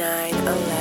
911.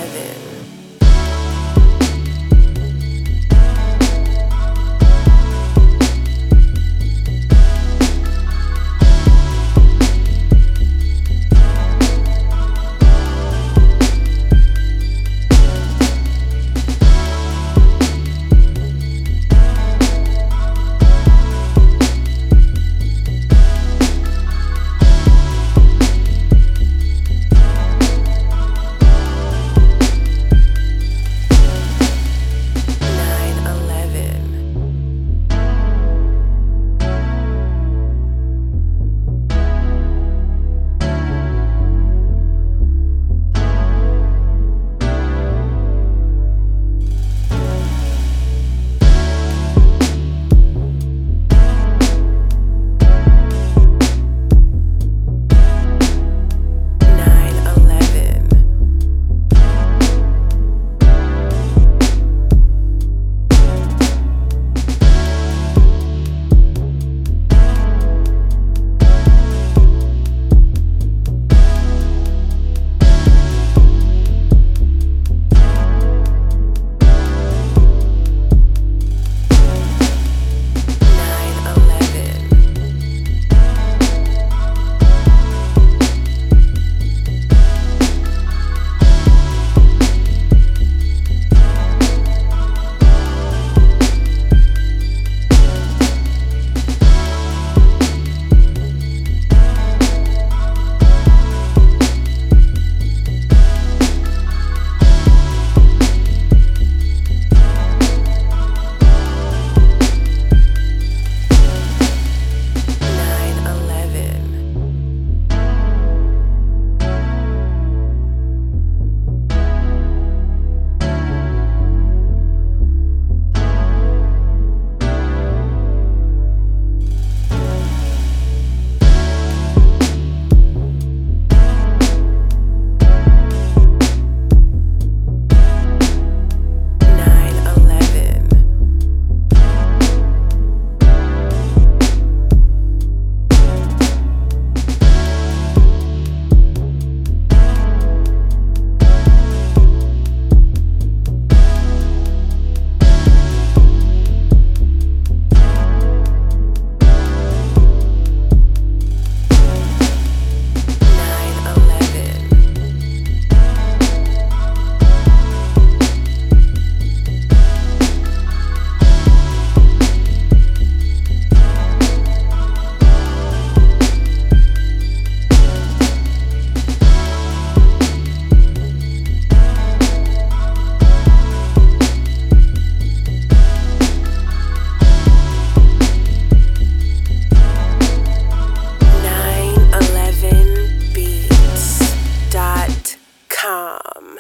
Um,